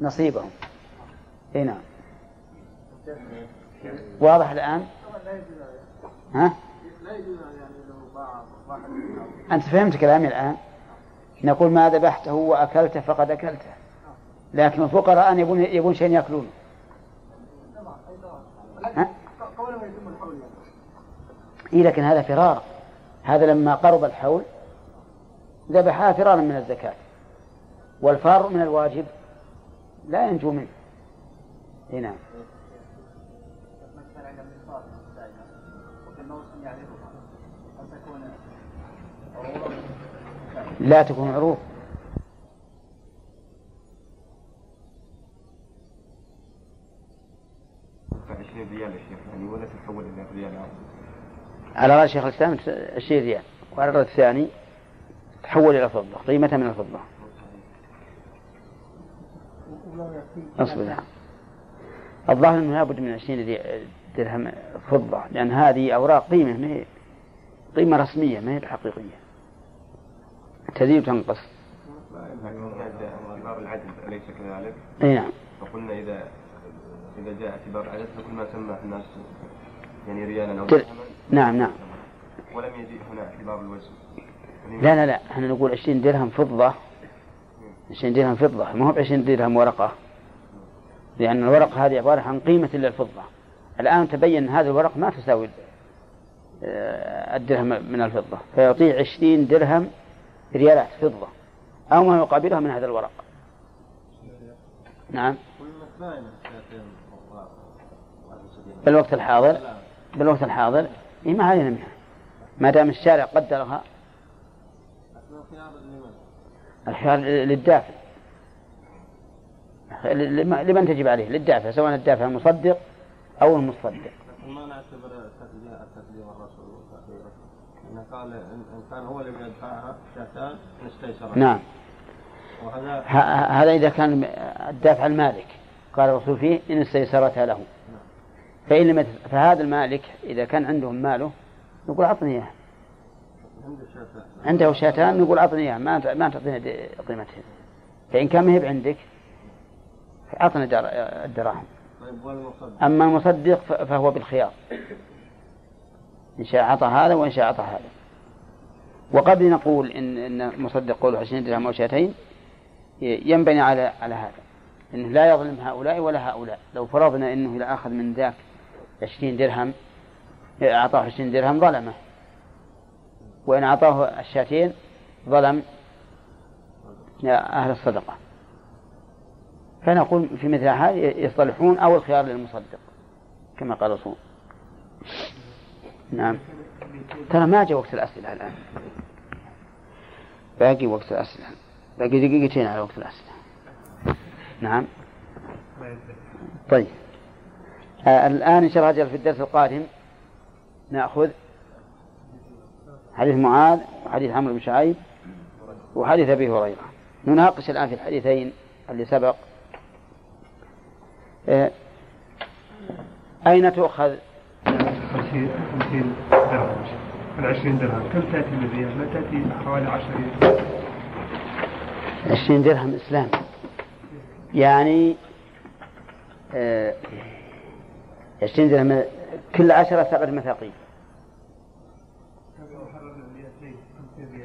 نصيبهم. أي نعم. واضح الآن؟ ها؟ أنت فهمت كلامي الآن؟ نقول ما ذبحته وأكلته فقد أكلته. لكن الفقراء أن يبون يبون شيء يأكلونه. إيه لكن هذا فرار. هذا لما قرب الحول ذبحها فرارا من الزكاة. والفار من الواجب. لا ينجو منه. إيه نعم. لا تكون عروض. تدفع 20 ريال يا شيخ يعني ولا تتحول إلى ريال على رأي شيخ الإسلام 20 ريال وعلى الرأي الثاني تحول إلى فضة قيمتها من الفضة. أصبر. نعم. الظاهر أنه لابد من 20 ري- درهم فضة لأن هذه أوراق قيمة ما هي قيمة رسمية ما هي الحقيقية تزيد وتنقص اعتبار العدد أليس كذلك؟ أي نعم. فقلنا اذا إذا جاء اعتبار العدد فكل ما سماه الناس يعني ريالا أو درهما نعم نعم. ولم يجيء هنا اعتبار الوزن. لا لا لا. إحنا نقول 20 درهم فضة 20 درهم فضة. ما هو ب 20 درهم ورقة؟ لأن الورقة هذه عبارة عن قيمة إلا الفضة الآن تبين أن هذه الورقة ما تساوي آه، الدرهم من الفضة. فيعطيه 20 درهم ريالات فضة. أو ما يقابلها من هذا الورق. نعم. بالوقت الحاضر بالوقت الحاضر. إيه ما علينا منها. ما دام الشارع قدرها. الخيار للدافع. لم- لمن تجب عليه؟ للدافع سواء الدافع المصدق أو المصدق. ما نعتبر تقديم تقديم الرسول وتأخيره إنه قال إن إن كان هو اللي بيدفعها شاتان نستيسر نعم. وهذا هذا إذا كان الدافع المالك. قال الرسول فيه إن استيسرتها له. فإن لم يت- فهذا المالك إذا كان عندهم ماله نقول أعطني إياه. عنده شاتان نقول أعطني إياه ما ما تعطينا د- قيمتهن فإن كان ما هي بعندك أعطنا در- الدراهم. طيب أما المصدق فهو بالخيار. إن شاء أعطى هذا وإن شاء أعطى هذا. وقد نقول إن إن المصدق قوله 20 درهم أو شاتين ينبني على على هذا. إنه لا يظلم هؤلاء ولا هؤلاء. لو فرضنا إنه إذا أخذ من ذاك 20 درهم أعطاه 20 درهم ظلمه. وإن أعطاه الشاتين ظلم أهل الصدقة. فنقول في مثل هذا يصطلحون أو الخيار للمصدق كما قال الرسول نعم. ترى ما جاء وقت الأسئلة الآن؟ باقي وقت الأسئلة. باقي دقيقتين على وقت الأسئلة. نعم. طيب. آه الآن إن شاء الله في الدرس القادم نأخذ حديث معاذ وحديث عمرو بن شعيب وحديث أبي هريرة. نناقش الآن في الحديثين اللي سبق. آه، أين تؤخذ؟ خمسين خمسين درهم. العشرين درهم. كم تأتي من؟ ما تأتي حوالي عشر ريال عشرين درهم إسلام. يعني آه، عشرين درهم كل عشرة سبعة مثاقيل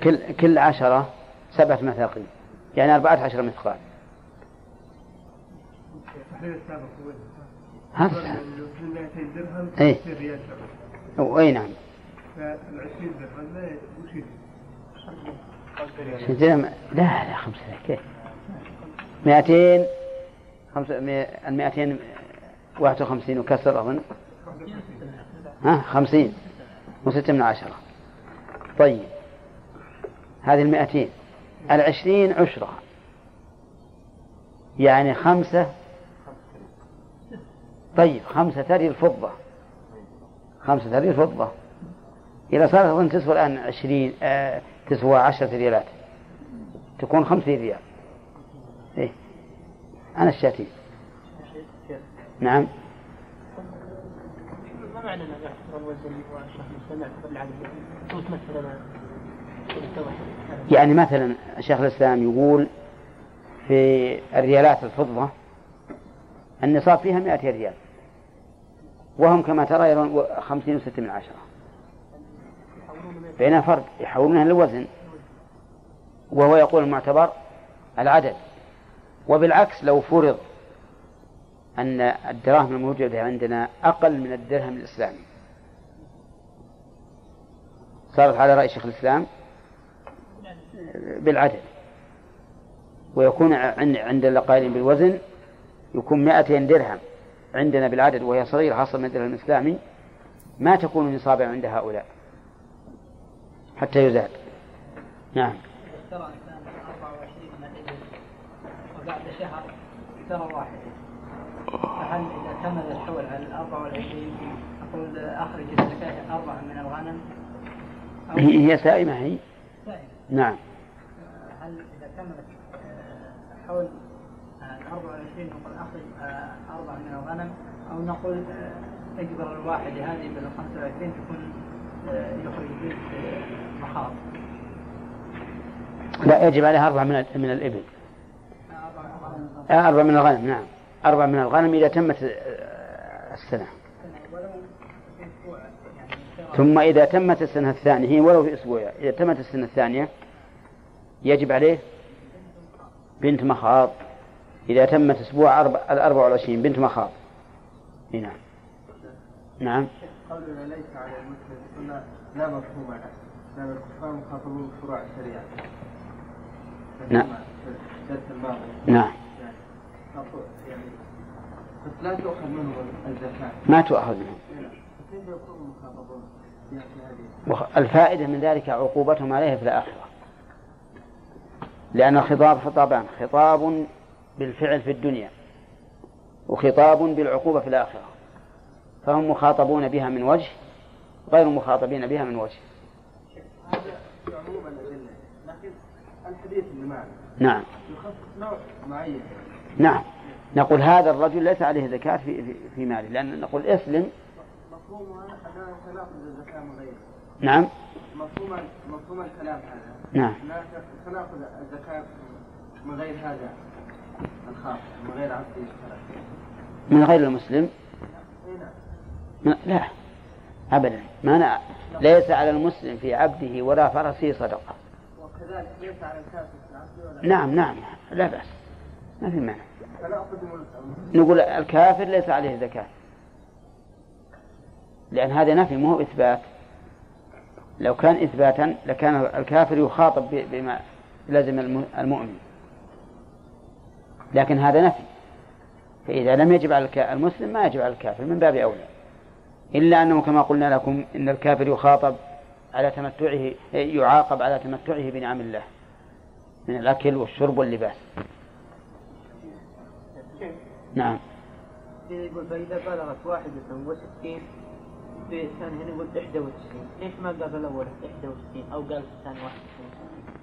كل كل عشرة سبعة مثاقيل يعني أربعة عشر مثقال. هذا في 200 درهم. 60 ريال سعودي أي نعم. فالعشرين درهم لا لا خمسة كيف؟ مئتين خمسة مئ- المئتين واحد وخمسين وكسر أظن ها خمسين وستة من عشرة. طيب. هذه المئتين. العشرين عشرة. يعني خمسة. طيب خمسة تري الفضة. خمسة تري الفضة. إذا صارت أظن تسوى الآن عشرين آه تسوى عشرة ريالات. تكون خمسين ريال. إيه. أنا الشاتين نعم. ما معنى أن الوزن يعني مثلا شيخ الإسلام يقول في الريالات الفضة النصاب فيها مئة ريال وهم كما ترى يرون خمسين وستة من عشرة. بينها فرق يحولونها للوزن وهو يقول المعتبر العدد. وبالعكس لو فرض أن الدراهم الموجودة عندنا أقل من الدرهم الإسلامي. صارت على رأي شيخ الإسلام بالعدد. ويكون عند القائلين بالوزن يكون 200 درهم عندنا بالعدد وهي صغيرة خاصة من الدرهم الإسلامي ما تكون نصابا عند هؤلاء حتى يزاد. نعم. اشترى إنسان 24 من الإبل وبعد شهر اشترى واحد. فهل إذا كمل الحول على ال 24 أقول أخرج الزكاة أربعة من الغنم؟ هي سائمة هي؟ سائل. نعم. كملت آه، حول ال 24 نقول أخرج آه، أربعة من الغنم. أو نقول آه، تجبر الواحدة هذه بال 25 تكون آه، يخرج بيت آه، مخاض. لا يجب عليها أربعة من من الإبل. آه، أربعة من الغنم. نعم. أربعة من الغنم إذا تمت آه، السنة. ثم إذا تمت السنة الثانية هي ولو في أسبوع إذا تمت السنة الثانية يجب عليه بنت مخاض. إذا تمت أسبوع أربع الأربع والعشرين بنت مخاض. نعم. نعم. قولنا ليس على المسلم قلنا لا مفهوم له لأن الكفار مخاطبون بفروع الشريعة. نعم. نعم. يعني بس لا تؤخذ منهم الزكاة. ما تؤخذ منه كيف يكونوا مخاطبون في هذه وخ- الفائدة من ذلك عقوبتهم عليه في الآخرة. لأن الخطاب خطابان خطاب بالفعل في الدنيا وخطاب بالعقوبة في الآخرة فهم مخاطبون بها من وجه غير مخاطبين بها من وجه. هذا في عموم الأدلة لكن الحديث نعم. يخصص نوع معين نعم. نقول هذا الرجل ليس عليه زكاة في, في, ماله لأن نقول اسلم. مفهومها أننا سنأخذ الزكاة من غيره نعم. مفهوم مفهوم الكلام هذا. نعم. سنأخذ الزكاة من غير هذا الخاص من غير عبد من غير المسلم؟ نعم. من لا. أبدا. ما أنا ليس على المسلم في عبده ولا فرسه صدقة. وكذلك ليس على الكافر في العبد ولا نعم نعم. لا بأس. ما في مانع. من نقول الكافر ليس عليه زكاة. لأن هذا نفي مو إثبات. لو كان إثباتا لكان الكافر يخاطب بما الم- المؤمن. لكن هذا نفي. فإذا لم يجب على المسلم ما يجب على الكافر من باب أولى. إلا أنه كما قلنا لكم إن الكافر يخاطب على تمتعه يعاقب على تمتعه بنعم الله. من الأكل والشرب واللباس. نعم. فإذا بلغت واحدة وستين في الثاني هنا يقول 91 ليش ما قال في الأول 61 أو قال في الثاني 61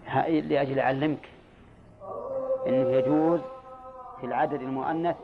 ها- لأجل أعلمك. أنه يجوز في العدد المؤنث